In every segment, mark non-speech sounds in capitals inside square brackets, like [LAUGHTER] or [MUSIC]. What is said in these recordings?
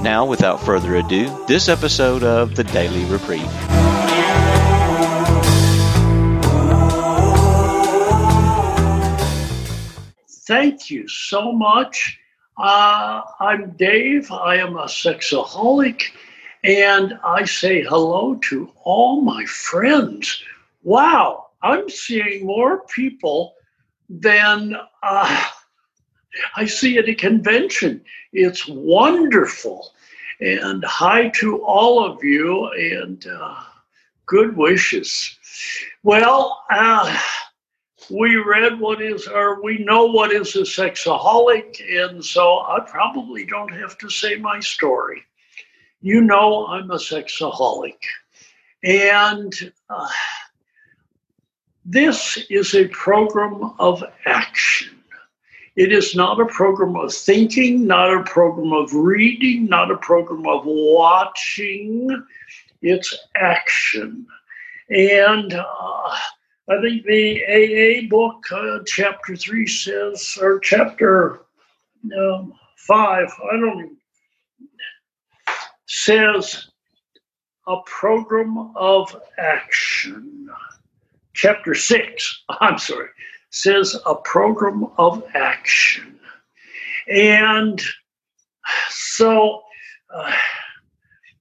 Now, without further ado, this episode of the Daily Reprieve. Thank you so much. Uh, I'm Dave. I am a sexaholic, and I say hello to all my friends. Wow, I'm seeing more people than uh, I see at a convention. It's wonderful. And hi to all of you, and uh, good wishes. Well, uh, we read what is, or we know what is a sexaholic, and so I probably don't have to say my story. You know, I'm a sexaholic. And uh, this is a program of action. It is not a program of thinking, not a program of reading, not a program of watching. It's action. And uh, I think the AA book, uh, chapter three says, or chapter um, five, I don't know, says a program of action. Chapter six, [LAUGHS] I'm sorry, says a program of action. And so uh,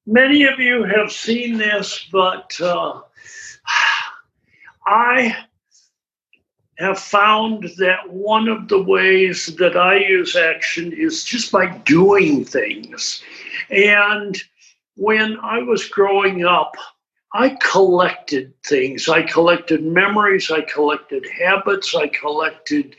many of you have seen this, but uh, I have found that one of the ways that I use action is just by doing things. And when I was growing up, I collected things. I collected memories. I collected habits. I collected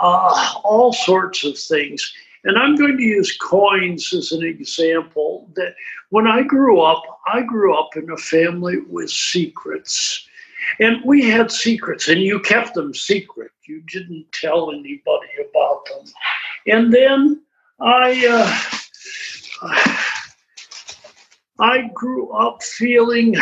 uh, all sorts of things. And I'm going to use coins as an example. That when I grew up, I grew up in a family with secrets. And we had secrets, and you kept them secret. You didn't tell anybody about them. And then I, uh, I grew up feeling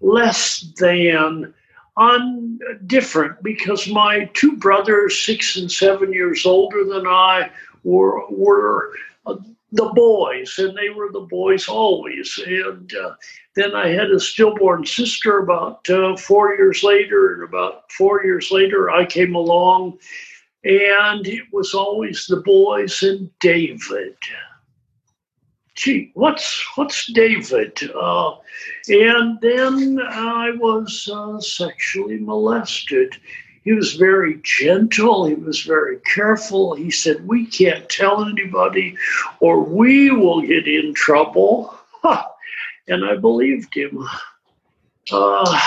less than, on different, because my two brothers, six and seven years older than I, were were uh, the boys, and they were the boys always. And uh, then I had a stillborn sister about uh, four years later, and about four years later, I came along, and it was always the boys and David. Gee, what's what's David? Uh, and then I was uh, sexually molested he was very gentle. He was very careful. He said, We can't tell anybody or we will get in trouble. and I believed him. Uh,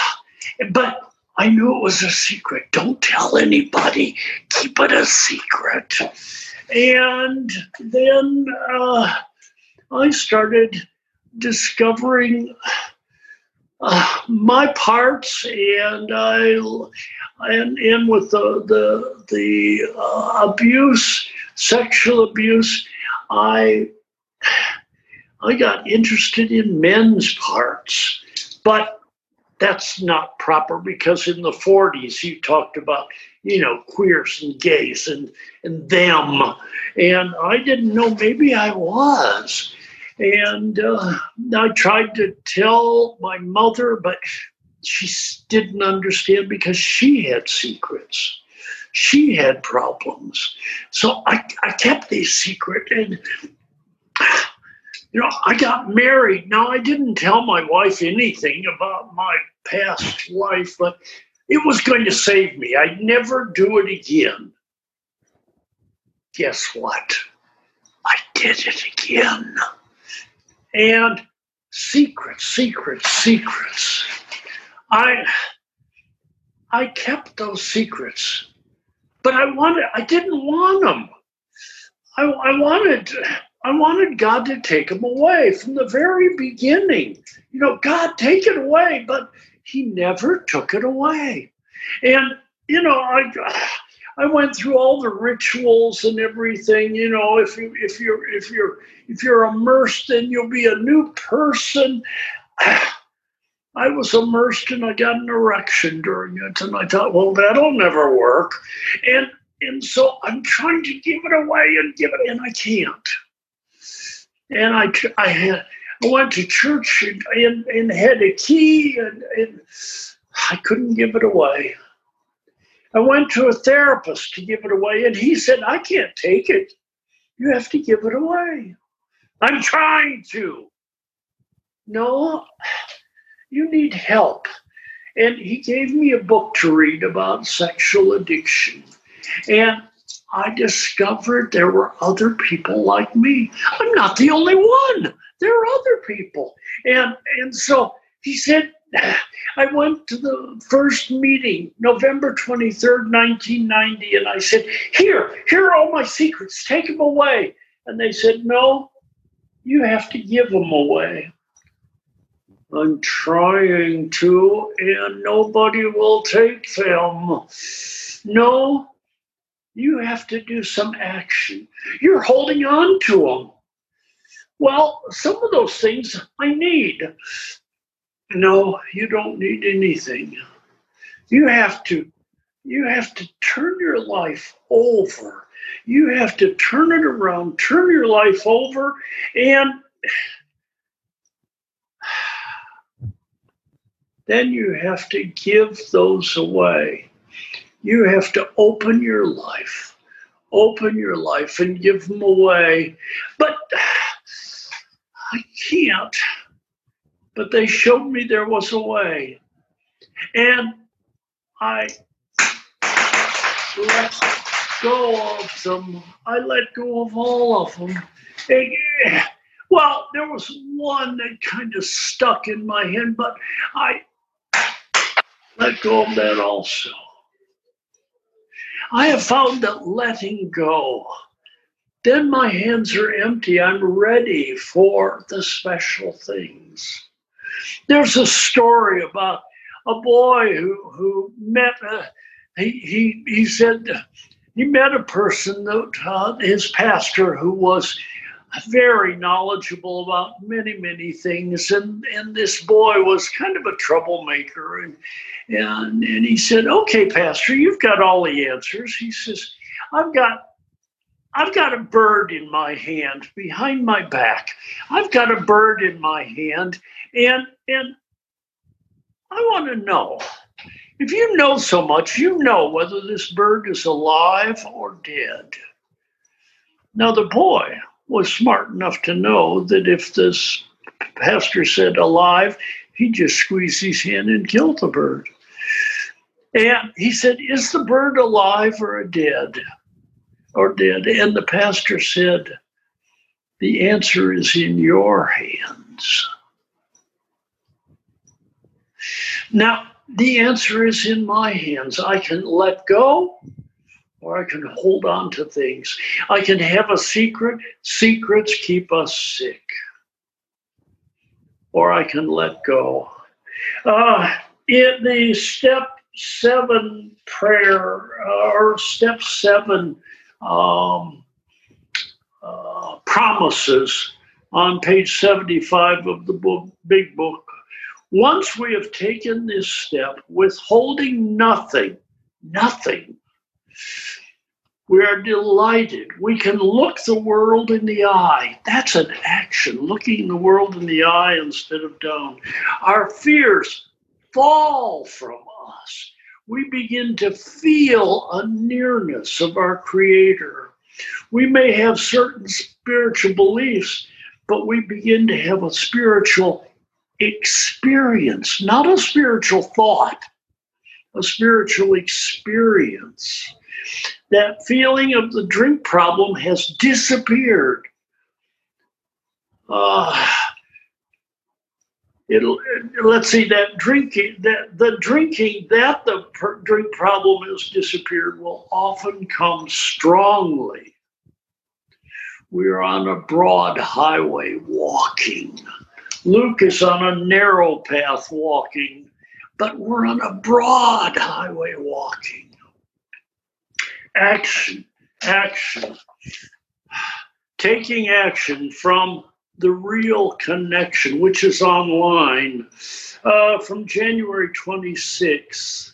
but I knew it was a secret. Don't tell anybody, keep it a secret. And then uh, I started discovering uh, my parts, and I and in with the the the uh, abuse, sexual abuse. I I got interested in men's parts, but that's not proper because in the 40s you talked about you know queers and gays and and them and i didn't know maybe i was and uh, I tried to tell my mother, but she didn't understand because she had secrets. She had problems. So I, I kept these secret and you know, I got married. Now I didn't tell my wife anything about my past life, but it was going to save me. I'd never do it again. Guess what? I did it again and secrets, secrets, secrets. I I kept those secrets, but I wanted I didn't want them. I, I wanted I wanted God to take them away from the very beginning. You know, God, take it away, but He never took it away. And, you know, I. I went through all the rituals and everything. You know, if you if you're if you're if you're immersed, then you'll be a new person. [SIGHS] I was immersed and I got an erection during it, and I thought, well, that'll never work. And and so I'm trying to give it away and give it, and I can't. And I I had I went to church and, and, and had a key, and, and I couldn't give it away. I went to a therapist to give it away, and he said, I can't take it. You have to give it away. I'm trying to. No, you need help. And he gave me a book to read about sexual addiction. And I discovered there were other people like me. I'm not the only one. There are other people. And and so he said, [LAUGHS] I went to the first meeting, November 23rd, 1990, and I said, Here, here are all my secrets, take them away. And they said, No, you have to give them away. I'm trying to, and nobody will take them. No, you have to do some action. You're holding on to them. Well, some of those things I need. No, you don't need anything. You have to you have to turn your life over. You have to turn it around, turn your life over and [SIGHS] then you have to give those away. You have to open your life, open your life and give them away. But [SIGHS] I can't but they showed me there was a way. And I let go of them. I let go of all of them. And, well, there was one that kind of stuck in my head, but I let go of that also. I have found that letting go, then my hands are empty. I'm ready for the special things. There's a story about a boy who, who met, a, he, he, he said he met a person that uh, his pastor who was very knowledgeable about many, many things. And, and this boy was kind of a troublemaker. And, and, and he said, Okay, Pastor, you've got all the answers. He says, I've got I've got a bird in my hand behind my back. I've got a bird in my hand, and and I want to know if you know so much, you know whether this bird is alive or dead. Now the boy was smart enough to know that if this pastor said alive, he'd just squeezed his hand and killed the bird. And he said, Is the bird alive or dead? or dead? And the pastor said, The answer is in your hands. Now, the answer is in my hands. I can let go or I can hold on to things. I can have a secret. Secrets keep us sick. Or I can let go. Uh, in the step seven prayer, uh, or step seven um, uh, promises on page 75 of the book, big book. Once we have taken this step, withholding nothing, nothing, we are delighted. We can look the world in the eye. That's an action, looking the world in the eye instead of down. Our fears fall from us we begin to feel a nearness of our Creator. We may have certain spiritual beliefs, but we begin to have a spiritual experience, not a spiritual thought, a spiritual experience. That feeling of the drink problem has disappeared. Uh, it'll let's see that drinking that the drinking that the drink problem has disappeared will often come strongly we're on a broad highway walking. Luke is on a narrow path walking, but we're on a broad highway walking. Action, action. Taking action from the real connection, which is online uh, from January 26th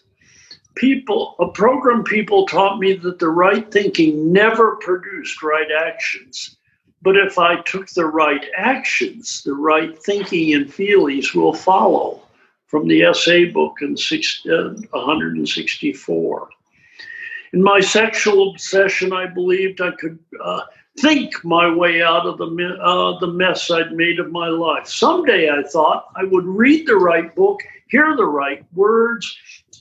people, a program people taught me that the right thinking never produced right actions. But if I took the right actions, the right thinking and feelings will follow from the SA book in six, uh, 164. In my sexual obsession, I believed I could uh, think my way out of the, uh, the mess I'd made of my life. Someday I thought I would read the right book, hear the right words,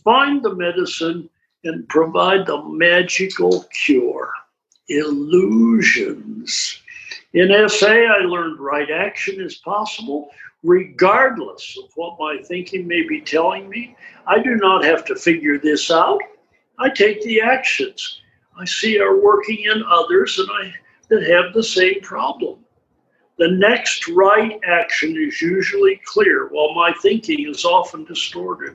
find the medicine and provide the magical cure. Illusions. In SA, I learned right action is possible regardless of what my thinking may be telling me. I do not have to figure this out. I take the actions I see are working in others and I that have the same problem. The next right action is usually clear, while my thinking is often distorted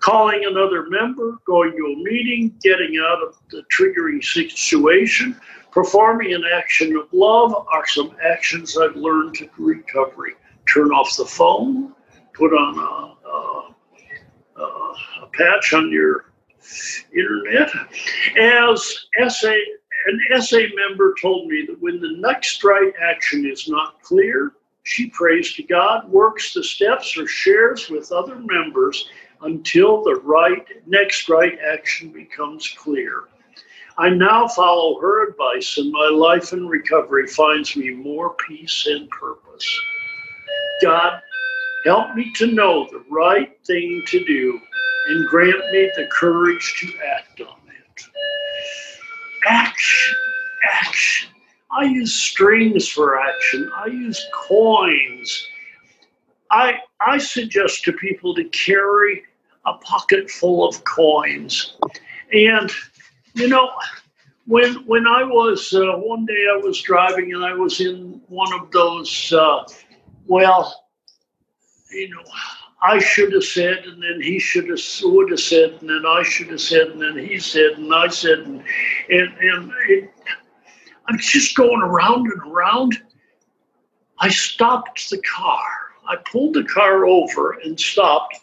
calling another member, going to a meeting, getting out of the triggering situation, performing an action of love are some actions I've learned to recovery. Turn off the phone, put on a, a, a patch on your internet. As SA, an SA member told me that when the next right action is not clear, she prays to God, works the steps, or shares with other members until the right next right action becomes clear. I now follow her advice, and my life in recovery finds me more peace and purpose. God, help me to know the right thing to do and grant me the courage to act on it. Action, action. I use strings for action, I use coins. I, I suggest to people to carry a pocket full of coins. And, you know, when when I was uh, one day I was driving and I was in one of those uh, well, you know, I should have said, and then he should have would have said, and then I should have said, and then he said, and I said, and and, and it, I'm just going around and around. I stopped the car. I pulled the car over and stopped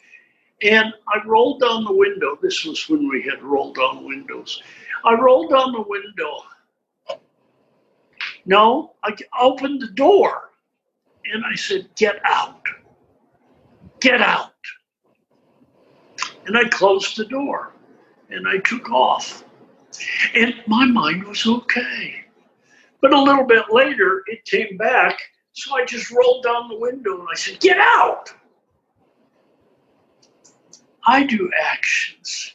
and I rolled down the window. This was when we had rolled down windows. I rolled down the window. No, I opened the door and I said, Get out. Get out. And I closed the door and I took off. And my mind was okay. But a little bit later, it came back. So I just rolled down the window and I said, Get out. I do actions.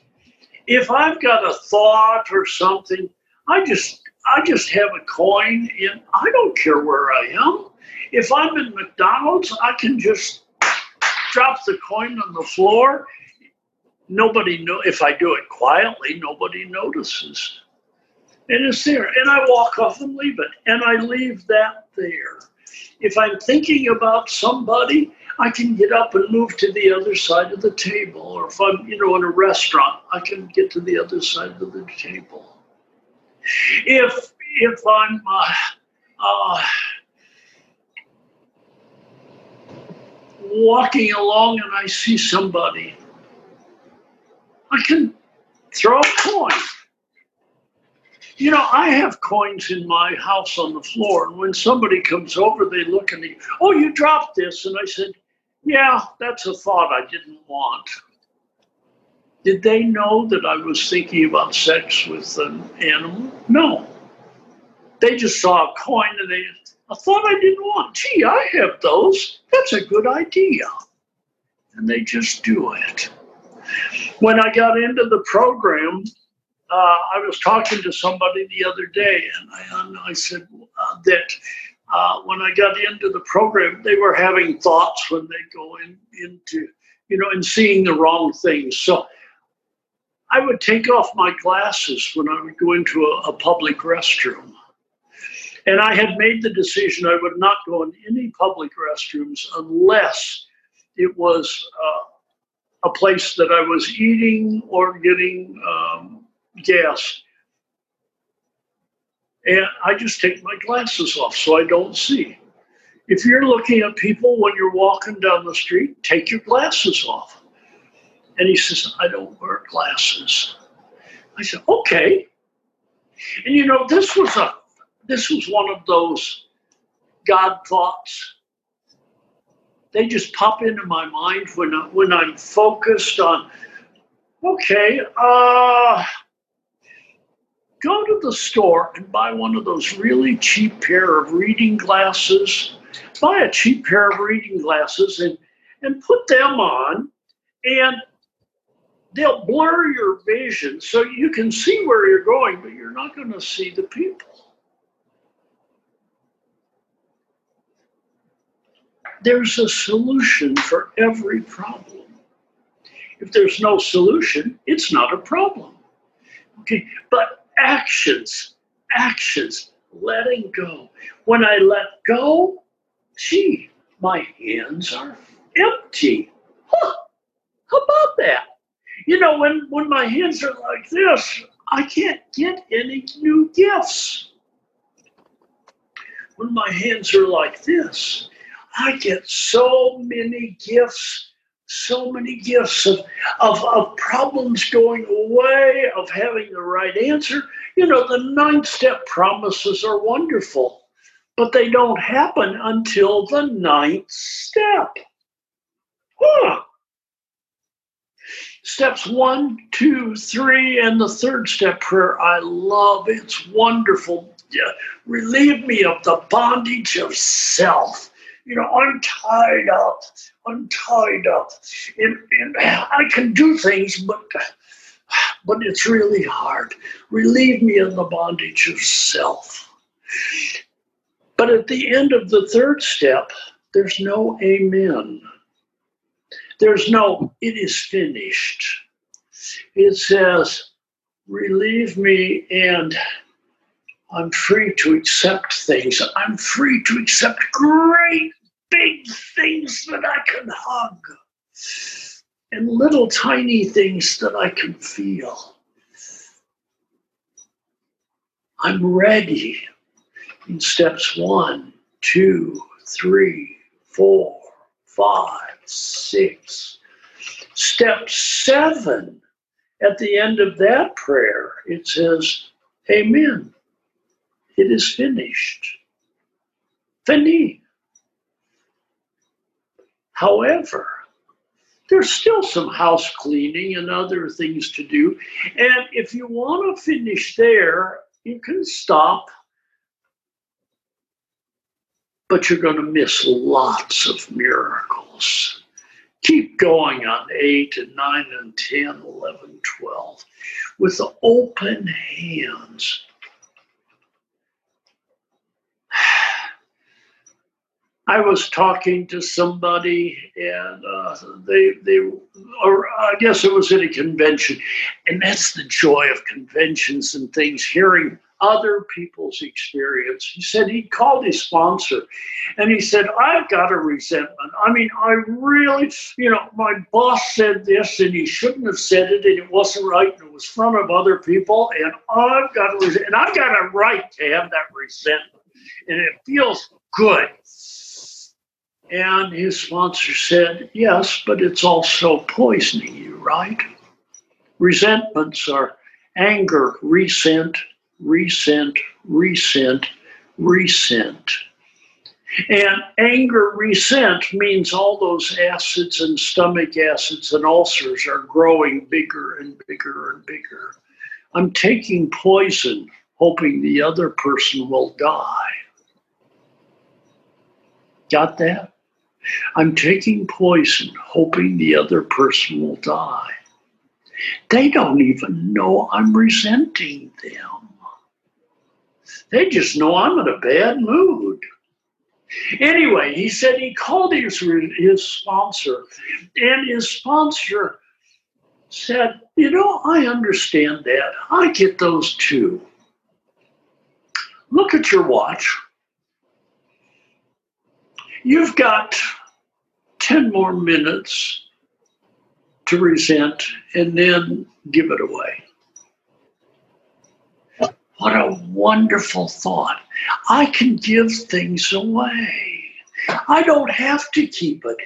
If I've got a thought or something, I just I just have a coin and I don't care where I am. If I'm in McDonald's, I can just drop the coin on the floor. Nobody know if I do it quietly, nobody notices. And it's there. And I walk off and leave it. And I leave that there. If I'm thinking about somebody, I can get up and move to the other side of the table. Or if I'm, you know, in a restaurant, I can get to the other side of the table. If if I'm uh, uh, walking along and I see somebody, I can throw a coin. You know, I have coins in my house on the floor, and when somebody comes over, they look at me, oh, you dropped this. And I said, yeah, that's a thought I didn't want. Did they know that I was thinking about sex with an animal? No. They just saw a coin and they, a thought I didn't want. Gee, I have those. That's a good idea. And they just do it. When I got into the program, uh, I was talking to somebody the other day, and I, and I said uh, that uh, when I got into the program, they were having thoughts when they go in, into, you know, and seeing the wrong things. So I would take off my glasses when I would go into a, a public restroom. And I had made the decision I would not go in any public restrooms unless it was uh, a place that I was eating or getting um, gas. And I just take my glasses off so I don't see. If you're looking at people when you're walking down the street, take your glasses off. And he says, I don't wear glasses. I said, okay. And you know, this was a this was one of those God thoughts. They just pop into my mind when I, when I'm focused on. Okay, uh, go to the store and buy one of those really cheap pair of reading glasses. Buy a cheap pair of reading glasses and and put them on, and they'll blur your vision so you can see where you're going, but you're not going to see the people. There's a solution for every problem. If there's no solution, it's not a problem. Okay, but actions, actions, letting go. When I let go, gee, my hands are empty. Huh, how about that? You know, when, when my hands are like this, I can't get any new gifts. When my hands are like this, I get so many gifts, so many gifts of, of, of problems going away, of having the right answer. You know, the nine step promises are wonderful, but they don't happen until the ninth step. Huh. Steps one, two, three, and the third step prayer I love. It's wonderful. Yeah. Relieve me of the bondage of self. You know, I'm tied up. I'm tied up. And, and I can do things, but but it's really hard. Relieve me of the bondage of self. But at the end of the third step, there's no amen. There's no, it is finished. It says, relieve me and I'm free to accept things. I'm free to accept great big things that I can hug and little tiny things that I can feel. I'm ready in steps one, two, three, four, five, six. Step seven, at the end of that prayer, it says, Amen. It is finished. Fini. However, there's still some house cleaning and other things to do. And if you want to finish there, you can stop but you're going to miss lots of miracles. Keep going on 8 and 9 and 10, 11, 12 with open hands. I was talking to somebody, and uh, they they, or I guess it was at a convention, and that's the joy of conventions and things. Hearing other people's experience. He said he called his sponsor and he said, I've got a resentment. I mean, I really, you know, my boss said this and he shouldn't have said it and it wasn't right and it was front of other people and I've got a and I've got a right to have that resentment and it feels good. And his sponsor said, Yes, but it's also poisoning you, right? Resentments are anger, resent, resent, resent, resent. And anger resent means all those acids and stomach acids and ulcers are growing bigger and bigger and bigger. I'm taking poison hoping the other person will die. Got that? I'm taking poison hoping the other person will die. They don't even know I'm resenting them. They just know I'm in a bad mood. Anyway, he said he called his, his sponsor, and his sponsor said, You know, I understand that. I get those too. look at your watch. You've got 10 more minutes to resent and then give it away. What a wonderful thought. I can give things away. I don't have to keep it.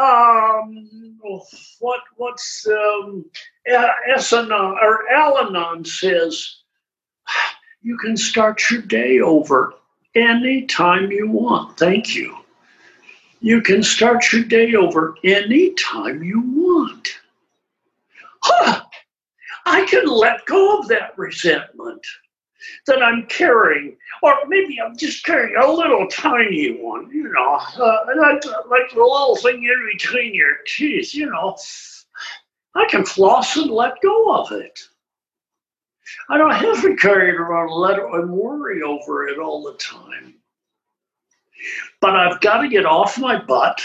Um, what what's um, S-Anon or Al-Anon says you can start your day over anytime you want. Thank you. You can start your day over anytime you want. Huh. I can let go of that resentment that I'm carrying, or maybe I'm just carrying a little tiny one, you know, uh, like, like the little thing in between your teeth, you know. I can floss and let go of it. I don't have to carry it around and let it and worry over it all the time. But I've got to get off my butt.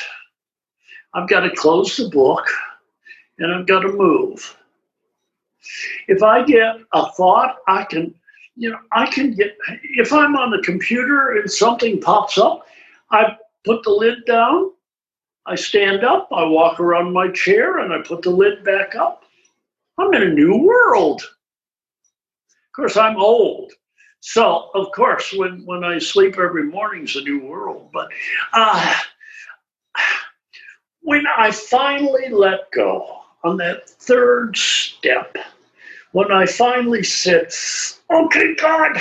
I've got to close the book and I've got to move. If I get a thought, I can, you know, I can get, if I'm on the computer and something pops up, I put the lid down, I stand up, I walk around my chair, and I put the lid back up. I'm in a new world. Course, I'm old. So, of course, when, when I sleep every morning is a new world. But uh, when I finally let go on that third step, when I finally said, okay, God,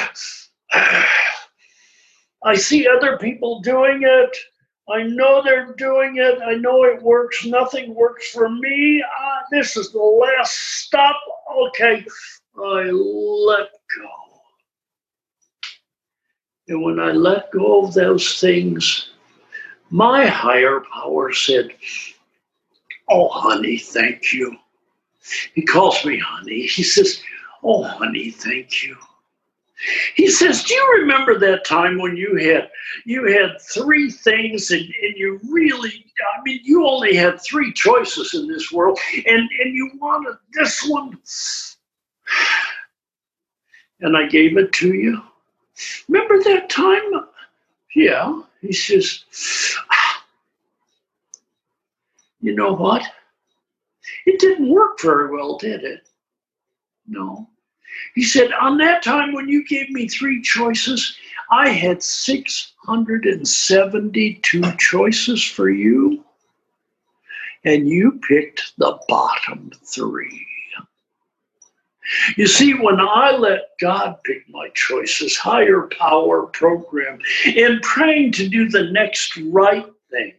I see other people doing it. I know they're doing it. I know it works. Nothing works for me. Uh, this is the last stop. Okay, I let go. And when I let go of those things, my higher power said, Oh, honey, thank you. He calls me honey. He says, Oh, honey, thank you. He says, Do you remember that time when you had you had three things and, and you really I mean you only had three choices in this world and, and you wanted this one and I gave it to you? Remember that time? Yeah. He says, ah, You know what? It didn't work very well, did it? No. He said, On that time when you gave me three choices, I had 672 choices for you, and you picked the bottom three. You see, when I let God pick my choices, higher power program, and praying to do the next right thing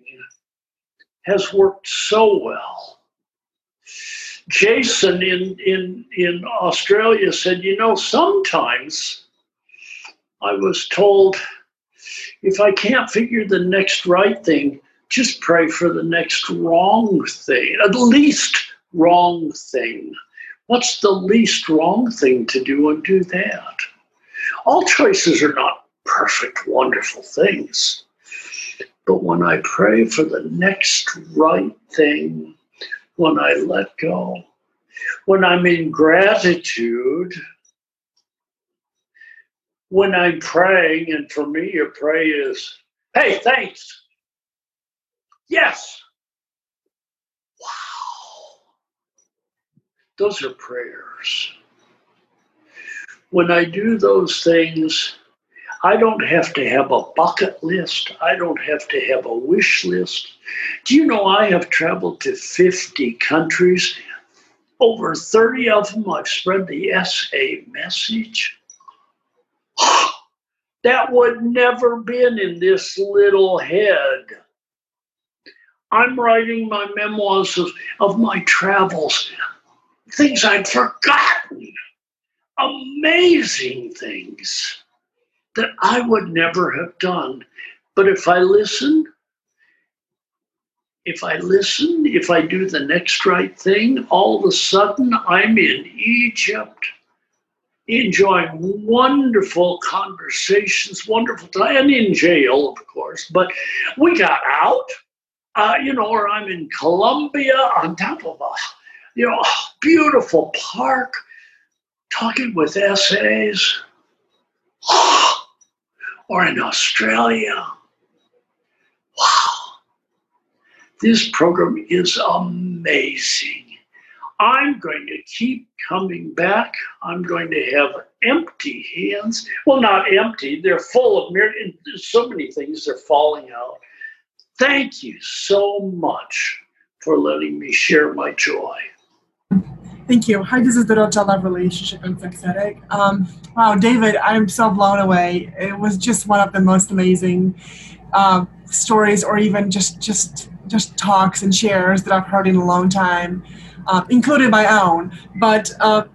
has worked so well. Jason in, in, in Australia said, You know, sometimes I was told if I can't figure the next right thing, just pray for the next wrong thing, at least wrong thing. What's the least wrong thing to do and do that? All choices are not perfect, wonderful things. But when I pray for the next right thing, when I let go, when I'm in gratitude, when I'm praying, and for me, a pray is, hey, thanks. Yes. Those are prayers. When I do those things, I don't have to have a bucket list. I don't have to have a wish list. Do you know I have traveled to 50 countries? Over 30 of them I've spread the SA message. [GASPS] that would never been in this little head. I'm writing my memoirs of, of my travels things I'd forgotten, amazing things that I would never have done. But if I listen, if I listen, if I do the next right thing, all of a sudden I'm in Egypt enjoying wonderful conversations, wonderful time, and in jail, of course. But we got out, uh, you know, or I'm in Colombia on top of a you know, beautiful park, talking with SAs. [GASPS] or in Australia. Wow. This program is amazing. I'm going to keep coming back. I'm going to have empty hands. Well, not empty, they're full of mir- so many things are falling out. Thank you so much for letting me share my joy. Thank you. Hi, this is Dorota Love Relationship and Addict. Um, wow, David, I'm so blown away. It was just one of the most amazing uh, stories, or even just just just talks and shares that I've heard in a long time, uh, including my own. But uh,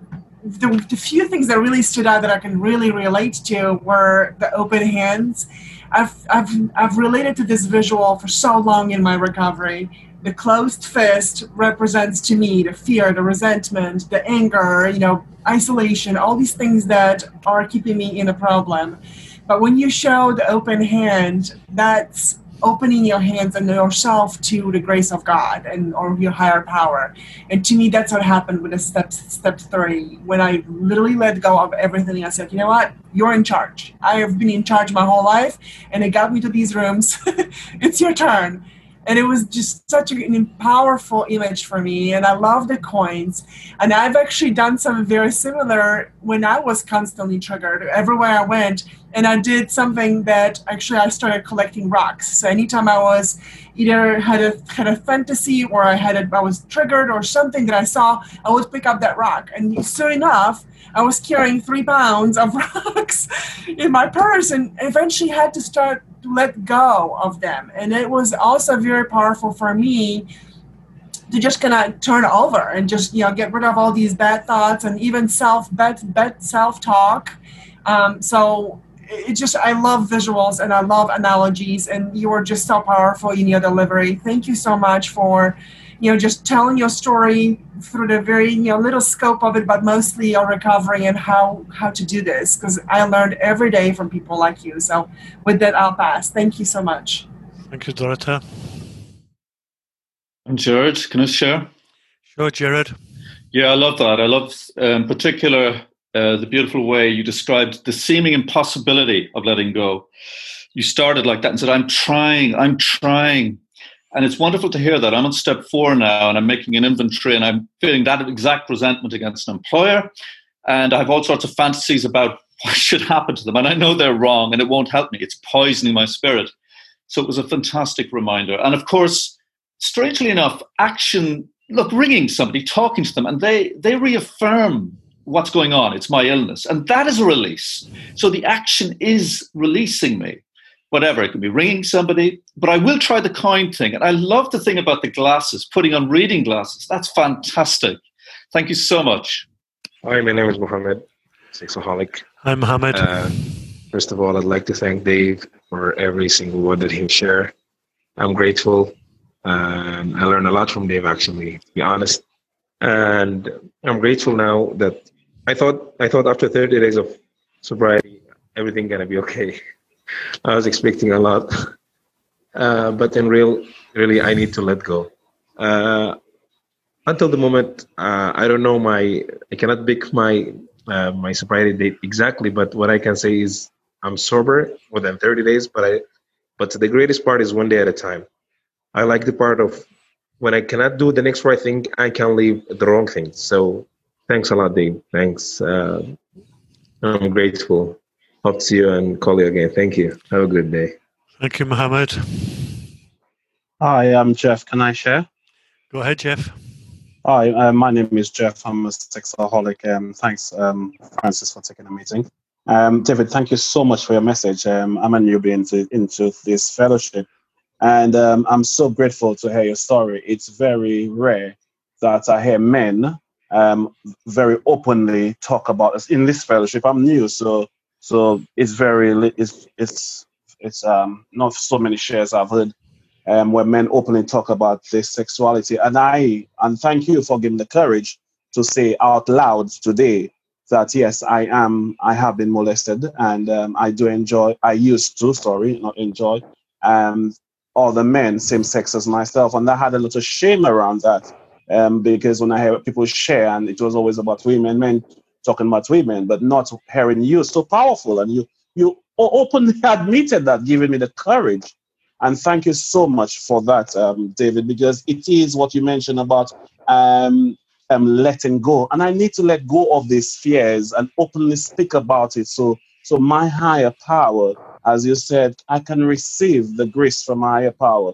the, the few things that really stood out that I can really relate to were the open hands. I've, I've, I've related to this visual for so long in my recovery. The closed fist represents to me the fear, the resentment, the anger, you know, isolation, all these things that are keeping me in a problem. But when you show the open hand, that's opening your hands and yourself to the grace of God and or your higher power. And to me, that's what happened with the step step three. When I literally let go of everything, I said, you know what, you're in charge. I have been in charge my whole life, and it got me to these rooms. [LAUGHS] it's your turn and it was just such a powerful image for me and i love the coins. And i've actually done something very similar when i was constantly triggered. Everywhere i went and i did something that actually i started collecting rocks so anytime i was either had a had a fantasy or i had a, i was triggered or something that i saw i would pick up that rock and soon enough i was carrying three pounds of [LAUGHS] rocks in my purse and eventually had to start to let go of them. And it was also very powerful for me to just kind of turn over and just you know get rid of all these bad thoughts and even self bad bad self talk. Um, so it just I love visuals and I love analogies and you are just so powerful in your delivery. Thank you so much for you know, just telling your story through the very, you know, little scope of it, but mostly your recovery and how how to do this. Because I learned every day from people like you. So with that, I'll pass. Thank you so much. Thank you, Dorota. And Jared, can I share? Sure, Jared. Yeah, I love that. I love, in particular, uh, the beautiful way you described the seeming impossibility of letting go. You started like that and said, I'm trying, I'm trying. And it's wonderful to hear that. I'm on step four now and I'm making an inventory and I'm feeling that exact resentment against an employer. And I have all sorts of fantasies about [LAUGHS] what should happen to them. And I know they're wrong and it won't help me. It's poisoning my spirit. So it was a fantastic reminder. And of course, strangely enough, action look, ringing somebody, talking to them, and they, they reaffirm what's going on. It's my illness. And that is a release. So the action is releasing me whatever. It can be ringing somebody, but I will try the coin thing. And I love the thing about the glasses, putting on reading glasses. That's fantastic. Thank you so much. Hi, my name is Mohammed, sexaholic. Hi, Mohammed. Uh, first of all, I'd like to thank Dave for every single word that he shared. I'm grateful. Um, I learned a lot from Dave, actually, to be honest. And I'm grateful now that I thought I thought after 30 days of sobriety, everything gonna be okay. [LAUGHS] I was expecting a lot, [LAUGHS] uh, but in real, really, I need to let go. Uh, until the moment, uh, I don't know my, I cannot pick my uh, my sobriety date exactly, but what I can say is I'm sober than 30 days, but I, but the greatest part is one day at a time. I like the part of when I cannot do the next right thing, I can leave the wrong thing. So thanks a lot, Dave. Thanks. Uh, I'm grateful. Hope to see you and call you again. Thank you. Have a good day. Thank you, Mohammed. Hi, I'm Jeff. Can I share? Go ahead, Jeff. Hi, uh, my name is Jeff. I'm a sexaholic. Um, thanks, um, Francis, for taking the meeting. Um, David, thank you so much for your message. Um, I'm a newbie into, into this fellowship, and um, I'm so grateful to hear your story. It's very rare that I hear men um, very openly talk about this in this fellowship. I'm new, so so it's very it's it's it's um not so many shares I've heard um where men openly talk about their sexuality. And I and thank you for giving the courage to say out loud today that yes, I am I have been molested and um, I do enjoy I used to, sorry, not enjoy, um all the men, same sex as myself. And I had a lot of shame around that. Um, because when I hear people share and it was always about women, men talking about women, but not hearing you so powerful. And you you openly [LAUGHS] admitted that, giving me the courage. And thank you so much for that, um, David, because it is what you mentioned about um, um, letting go. And I need to let go of these fears and openly speak about it. So, so my higher power, as you said, I can receive the grace from my higher power.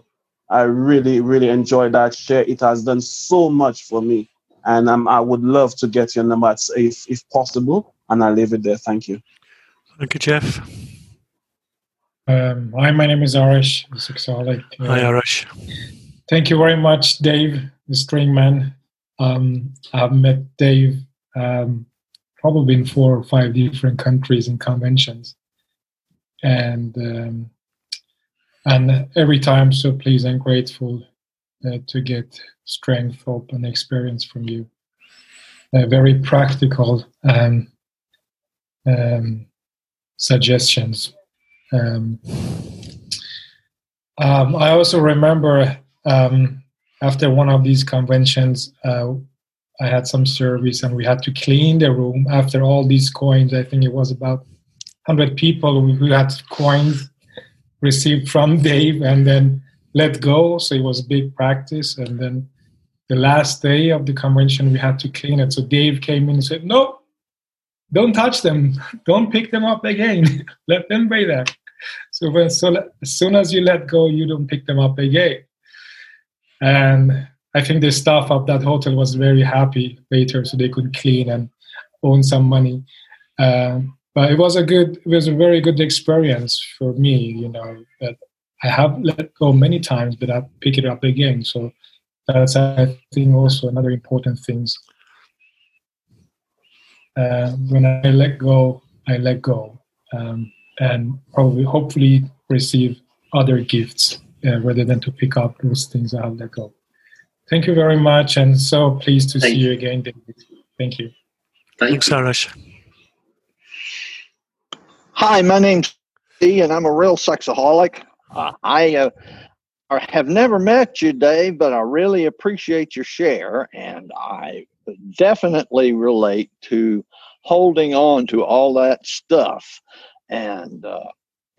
I really, really enjoy that share. It has done so much for me. And um, I would love to get your number if, if possible. And I'll leave it there. Thank you. Thank you, Jeff. Um, hi, my name is Arash, Sexaholic. Uh, hi, Arash. Thank you very much, Dave, the string man. Um, I've met Dave um, probably in four or five different countries and conventions, and um, and every time so pleased and grateful uh, to get strength, hope, and experience from you. Uh, very practical um, um, suggestions. Um, um, I also remember um, after one of these conventions, uh, I had some service and we had to clean the room after all these coins. I think it was about 100 people who had coins received from [LAUGHS] Dave and then let go. So it was a big practice. And then the last day of the convention, we had to clean it. So Dave came in and said, No, don't touch them. [LAUGHS] Don't pick them up again. [LAUGHS] let them be there. So, when, so as soon as you let go, you don't pick them up again. And I think the staff of that hotel was very happy later, so they could clean and own some money. Um, but it was a good, it was a very good experience for me. You know that I have let go many times, but I pick it up again. So that's I think also another important things. Uh, when I let go, I let go. Um, and probably hopefully receive other gifts uh, rather than to pick up those things I have let go. Thank you very much, and so pleased to Thank see you. you again, David. Thank you. Thanks, Arash. Hi, my name's Steve, and I'm a real sexaholic. Uh, I uh, have never met you, Dave, but I really appreciate your share, and I definitely relate to holding on to all that stuff and uh,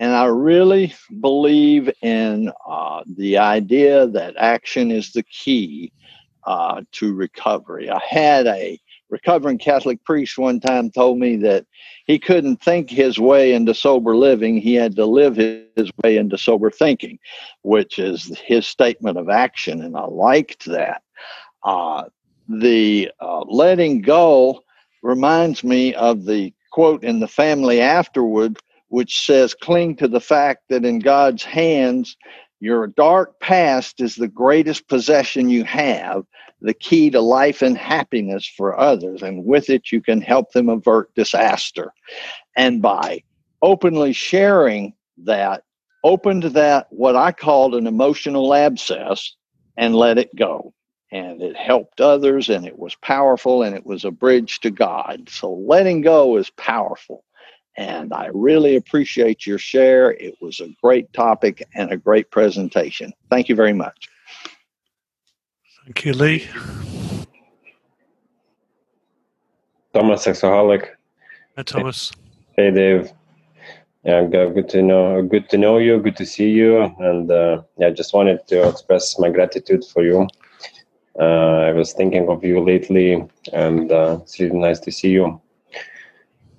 and I really believe in uh, the idea that action is the key uh, to recovery. I had a recovering Catholic priest one time told me that he couldn't think his way into sober living; he had to live his way into sober thinking, which is his statement of action, and I liked that. Uh, the uh, letting go reminds me of the quote in the family afterward, which says, Cling to the fact that in God's hands, your dark past is the greatest possession you have, the key to life and happiness for others. And with it, you can help them avert disaster. And by openly sharing that, opened that, what I called an emotional abscess, and let it go and it helped others and it was powerful and it was a bridge to God. So letting go is powerful. And I really appreciate your share. It was a great topic and a great presentation. Thank you very much. Thank you, Lee. Thomas Sexaholic. Hi, Thomas. Hey, Dave. Yeah, good to know. Good to know you. Good to see you. And uh, yeah, just wanted to express my gratitude for you uh, I was thinking of you lately, and uh, it's really nice to see you.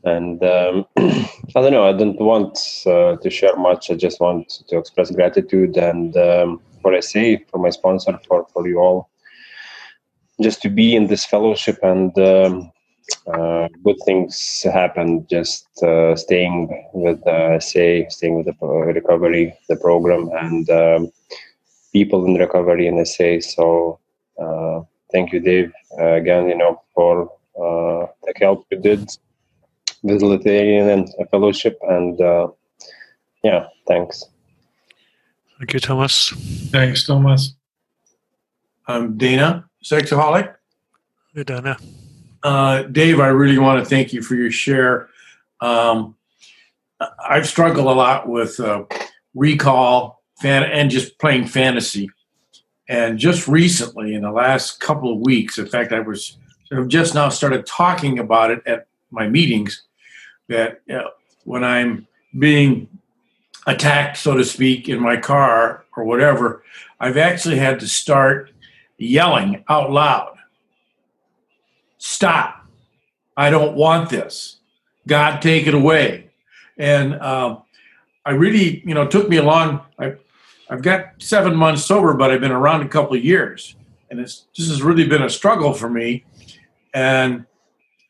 And um, [CLEARS THROAT] I don't know, I don't want uh, to share much. I just want to express gratitude and um, what I say for my sponsor, for, for you all, just to be in this fellowship and um, uh, good things happen just uh, staying with uh, say staying with the recovery the program and um, people in recovery in SA so uh, thank you, Dave, uh, again, you know, for uh, the help you did with Lithuanian and fellowship. And yeah, thanks. Thank you, Thomas. Thanks, Thomas. I'm Dana, sexaholic. Hey, Dana. Uh, Dave, I really want to thank you for your share. Um, I've struggled a lot with uh, recall fan- and just playing fantasy. And just recently, in the last couple of weeks, in fact, I was sort of just now started talking about it at my meetings that uh, when I'm being attacked, so to speak, in my car or whatever, I've actually had to start yelling out loud Stop. I don't want this. God, take it away. And um, I really, you know, took me along. I, I've got seven months sober, but I've been around a couple of years. And it's, this has really been a struggle for me. And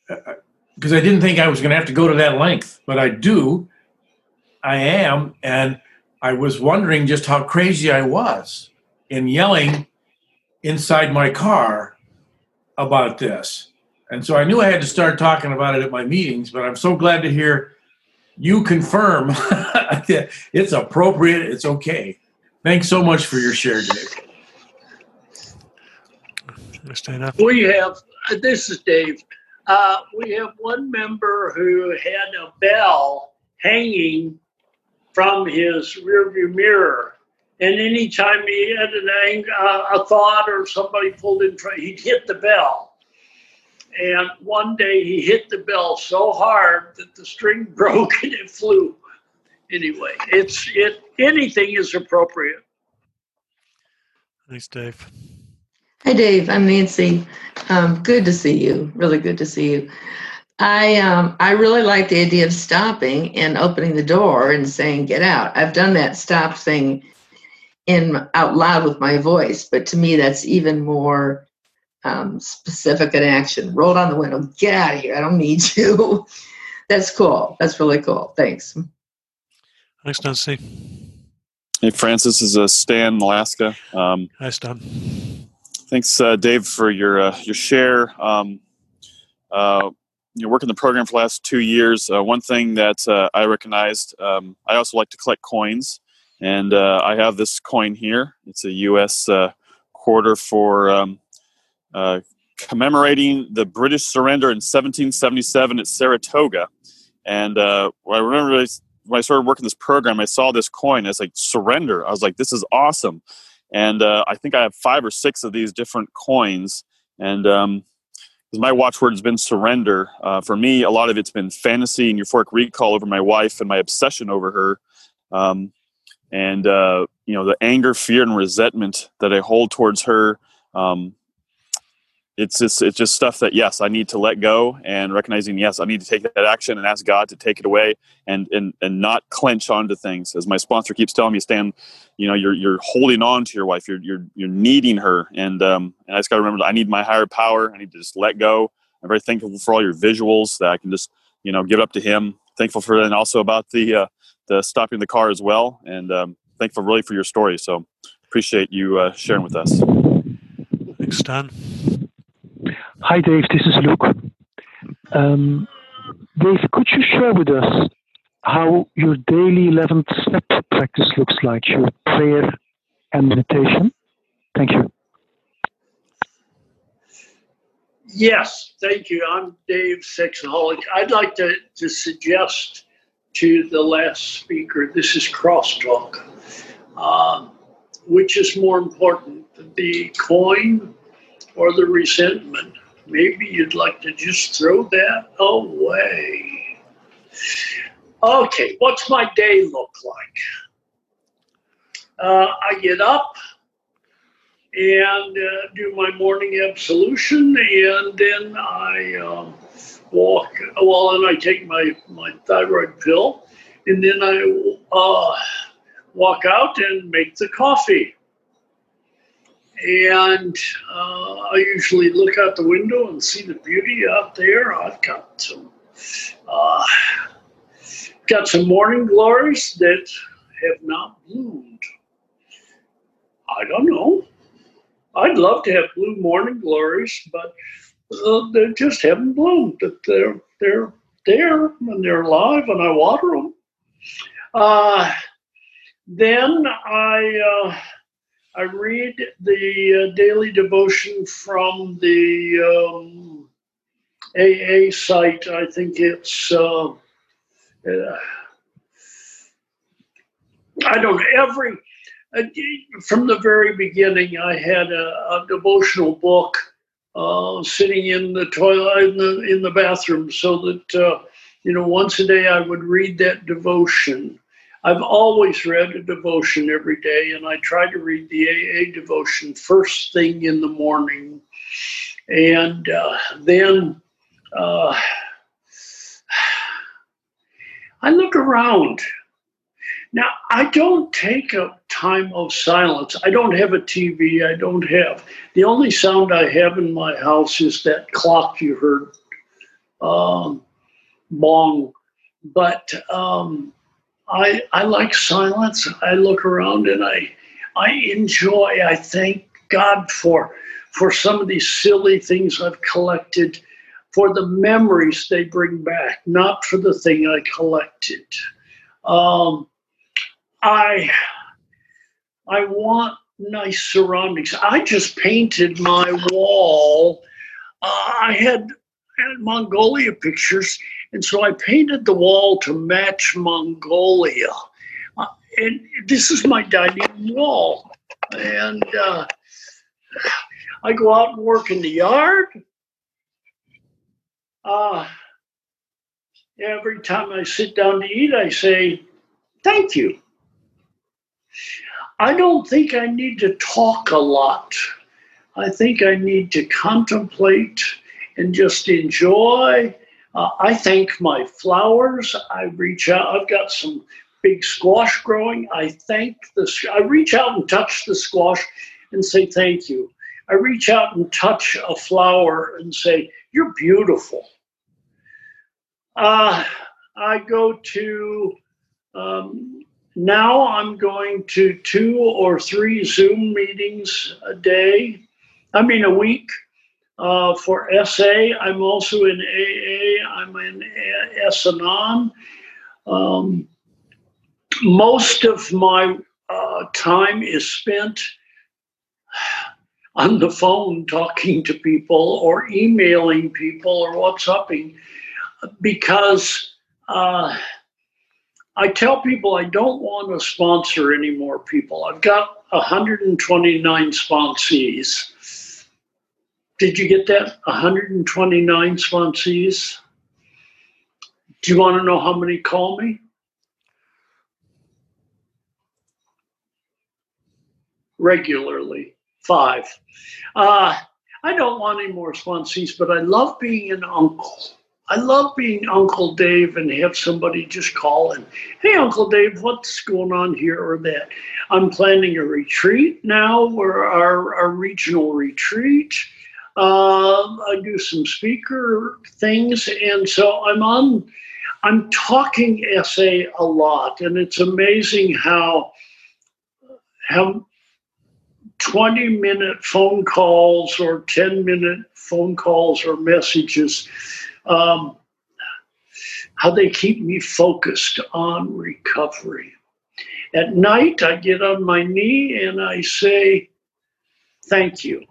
because uh, I didn't think I was going to have to go to that length, but I do. I am. And I was wondering just how crazy I was in yelling inside my car about this. And so I knew I had to start talking about it at my meetings, but I'm so glad to hear you confirm [LAUGHS] that it's appropriate, it's okay. Thanks so much for your share, Dave. Stand We have, this is Dave. Uh, we have one member who had a bell hanging from his rearview mirror. And anytime he had an ang- uh, a thought or somebody pulled in front, he'd hit the bell. And one day he hit the bell so hard that the string [LAUGHS] broke and it flew. Anyway, it's it anything is appropriate. Thanks, Dave. Hi, Dave. I'm Nancy. Um, good to see you. Really good to see you. I um, I really like the idea of stopping and opening the door and saying "get out." I've done that stop thing in out loud with my voice, but to me that's even more um, specific an action. Roll down the window, get out of here. I don't need [LAUGHS] you. That's cool. That's really cool. Thanks. Thanks, Nancy. Hey, Francis is a Stan, Alaska. Um, Hi, Stan. Thanks, uh, Dave, for your uh, your share. Um, uh, you know, working the program for the last two years. Uh, one thing that uh, I recognized, um, I also like to collect coins, and uh, I have this coin here. It's a U.S. quarter for um, uh, commemorating the British surrender in 1777 at Saratoga. And uh, I remember when I started working this program, I saw this coin. It's like surrender. I was like, this is awesome. And uh, I think I have five or six of these different coins. And um, my watchword has been surrender. Uh, for me, a lot of it's been fantasy and euphoric recall over my wife and my obsession over her. Um, and, uh, you know, the anger, fear, and resentment that I hold towards her. Um, it's just it's just stuff that yes i need to let go and recognizing yes i need to take that action and ask god to take it away and and and not clench onto things. As my sponsor keeps telling me stan you know you're you're holding on to your wife. You're you're you're needing her. And um and i just got to remember i need my higher power. I need to just let go. I'm very thankful for all your visuals that i can just you know give up to him. Thankful for and also about the uh the stopping the car as well and um thankful really for your story so appreciate you uh, sharing with us thanks stan Hi, Dave. This is Luke. Um, Dave, could you share with us how your daily 11th step practice looks like, your prayer and meditation? Thank you. Yes, thank you. I'm Dave Sexaholic. I'd like to, to suggest to the last speaker this is crosstalk. Um, which is more important, the coin or the resentment? maybe you'd like to just throw that away. Okay, what's my day look like? Uh, I get up and uh, do my morning absolution, and then I um, walk. Well, and I take my, my thyroid pill, and then I uh, walk out and make the coffee and uh, I usually look out the window and see the beauty out there. I've got some uh, got some morning glories that have not bloomed. I don't know. I'd love to have blue morning glories, but they just haven't bloomed. But they're they're there and they're alive, and I water them. Uh, then I uh, I read the uh, daily devotion from the um, AA site. I think it's, uh, uh, I don't every, uh, from the very beginning, I had a, a devotional book uh, sitting in the toilet in the in the bathroom, so that uh, you know once a day I would read that devotion. I've always read a devotion every day, and I try to read the AA devotion first thing in the morning, and uh, then. Uh, [SIGHS] I look around. Now, I don't take a time of silence. I don't have a TV. I don't have. The only sound I have in my house is that clock you heard, um, bong. But um, I, I like silence. I look around and I, I enjoy. I thank God for, for some of these silly things I've collected for the memories they bring back, not for the thing I collected. Um, I I want nice surroundings. I just painted my wall. Uh, I had, had Mongolia pictures, and so I painted the wall to match Mongolia. Uh, and this is my dining wall. And uh, I go out and work in the yard uh, every time I sit down to eat, I say, thank you. I don't think I need to talk a lot. I think I need to contemplate and just enjoy. Uh, I thank my flowers. I reach out. I've got some big squash growing. I thank the. I reach out and touch the squash and say thank you. I reach out and touch a flower and say, You're beautiful. Uh, I go to, um, now I'm going to two or three Zoom meetings a day, I mean, a week. Uh, for SA, I'm also in AA, I'm in S-Anon. Um, most of my uh, time is spent on the phone talking to people or emailing people or WhatsApping because uh, I tell people I don't want to sponsor any more people. I've got 129 sponsees. Did you get that? 129 sponsees. Do you want to know how many call me? Regularly, five. Uh, I don't want any more sponsees, but I love being an uncle. I love being Uncle Dave and have somebody just call and, hey, Uncle Dave, what's going on here or that? I'm planning a retreat now, or our, our regional retreat. Uh, I do some speaker things, and so I'm on. I'm talking SA a lot, and it's amazing how how 20 minute phone calls or 10 minute phone calls or messages um, how they keep me focused on recovery. At night, I get on my knee and I say, Thank you.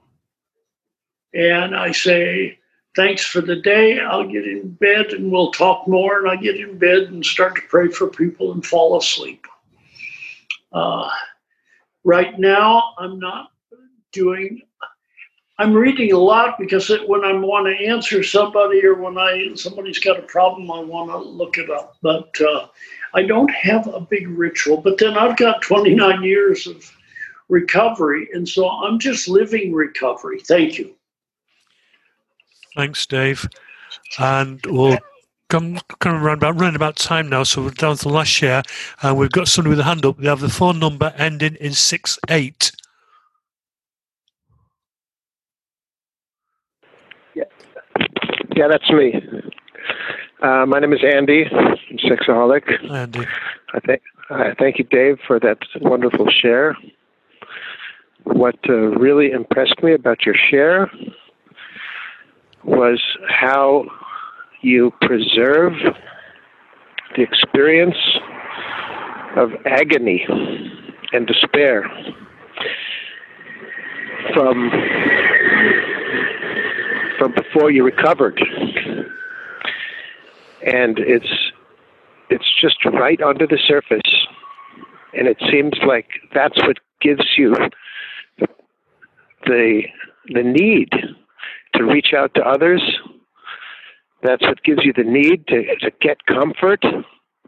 And I say, Thanks for the day. I'll get in bed and we'll talk more. And I get in bed and start to pray for people and fall asleep. Uh, right now, I'm not doing I'm reading a lot because it, when I want to answer somebody or when I somebody's got a problem, I want to look it up. But uh, I don't have a big ritual. But then I've got 29 years of recovery, and so I'm just living recovery. Thank you. Thanks, Dave. And we'll come of around about running about time now, so we're down to the last share. And we've got somebody with a hand up. We have the phone number ending in six eight. Yeah, yeah that's me. Uh, my name is Andy. I'm sexaholic. Andy. I thank I thank you, Dave, for that wonderful share. What uh, really impressed me about your share was how you preserve the experience of agony and despair from before you recovered. And it's it's just right under the surface. And it seems like that's what gives you the the, need to reach out to others. That's what gives you the need to, to get comfort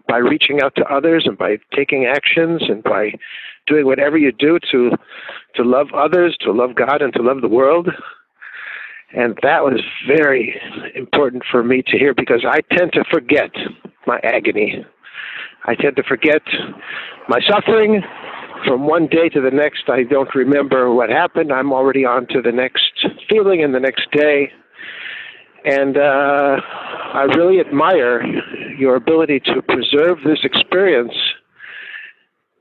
by reaching out to others and by taking actions and by doing whatever you do to to love others, to love God and to love the world. And that was very important for me to hear because I tend to forget my agony. I tend to forget my suffering. From one day to the next, I don't remember what happened. I'm already on to the next feeling and the next day. And uh, I really admire your ability to preserve this experience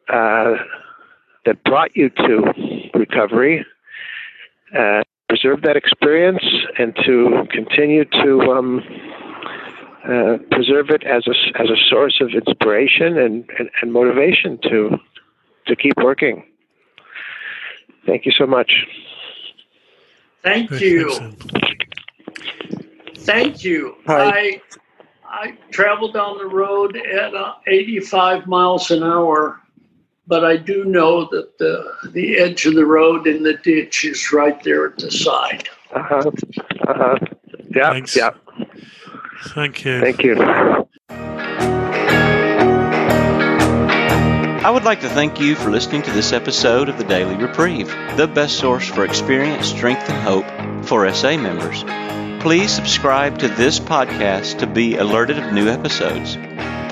uh, that brought you to recovery, uh, preserve that experience, and to continue to um, uh, preserve it as a as a source of inspiration and, and, and motivation to to keep working. Thank you so much. Thank you. Thank you. I I travel down the road at uh, 85 miles an hour, but I do know that the the edge of the road in the ditch is right there at the side. Uh huh. Uh huh. Yeah. Thanks. Yeah. Thank you. Thank you. I would like to thank you for listening to this episode of the Daily Reprieve, the best source for experience, strength, and hope for SA members. Please subscribe to this podcast to be alerted of new episodes.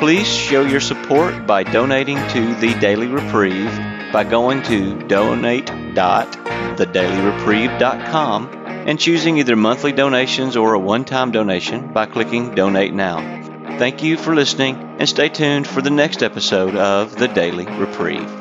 Please show your support by donating to the Daily Reprieve by going to donate.thedailyreprieve.com and choosing either monthly donations or a one time donation by clicking Donate Now. Thank you for listening and stay tuned for the next episode of The Daily Reprieve.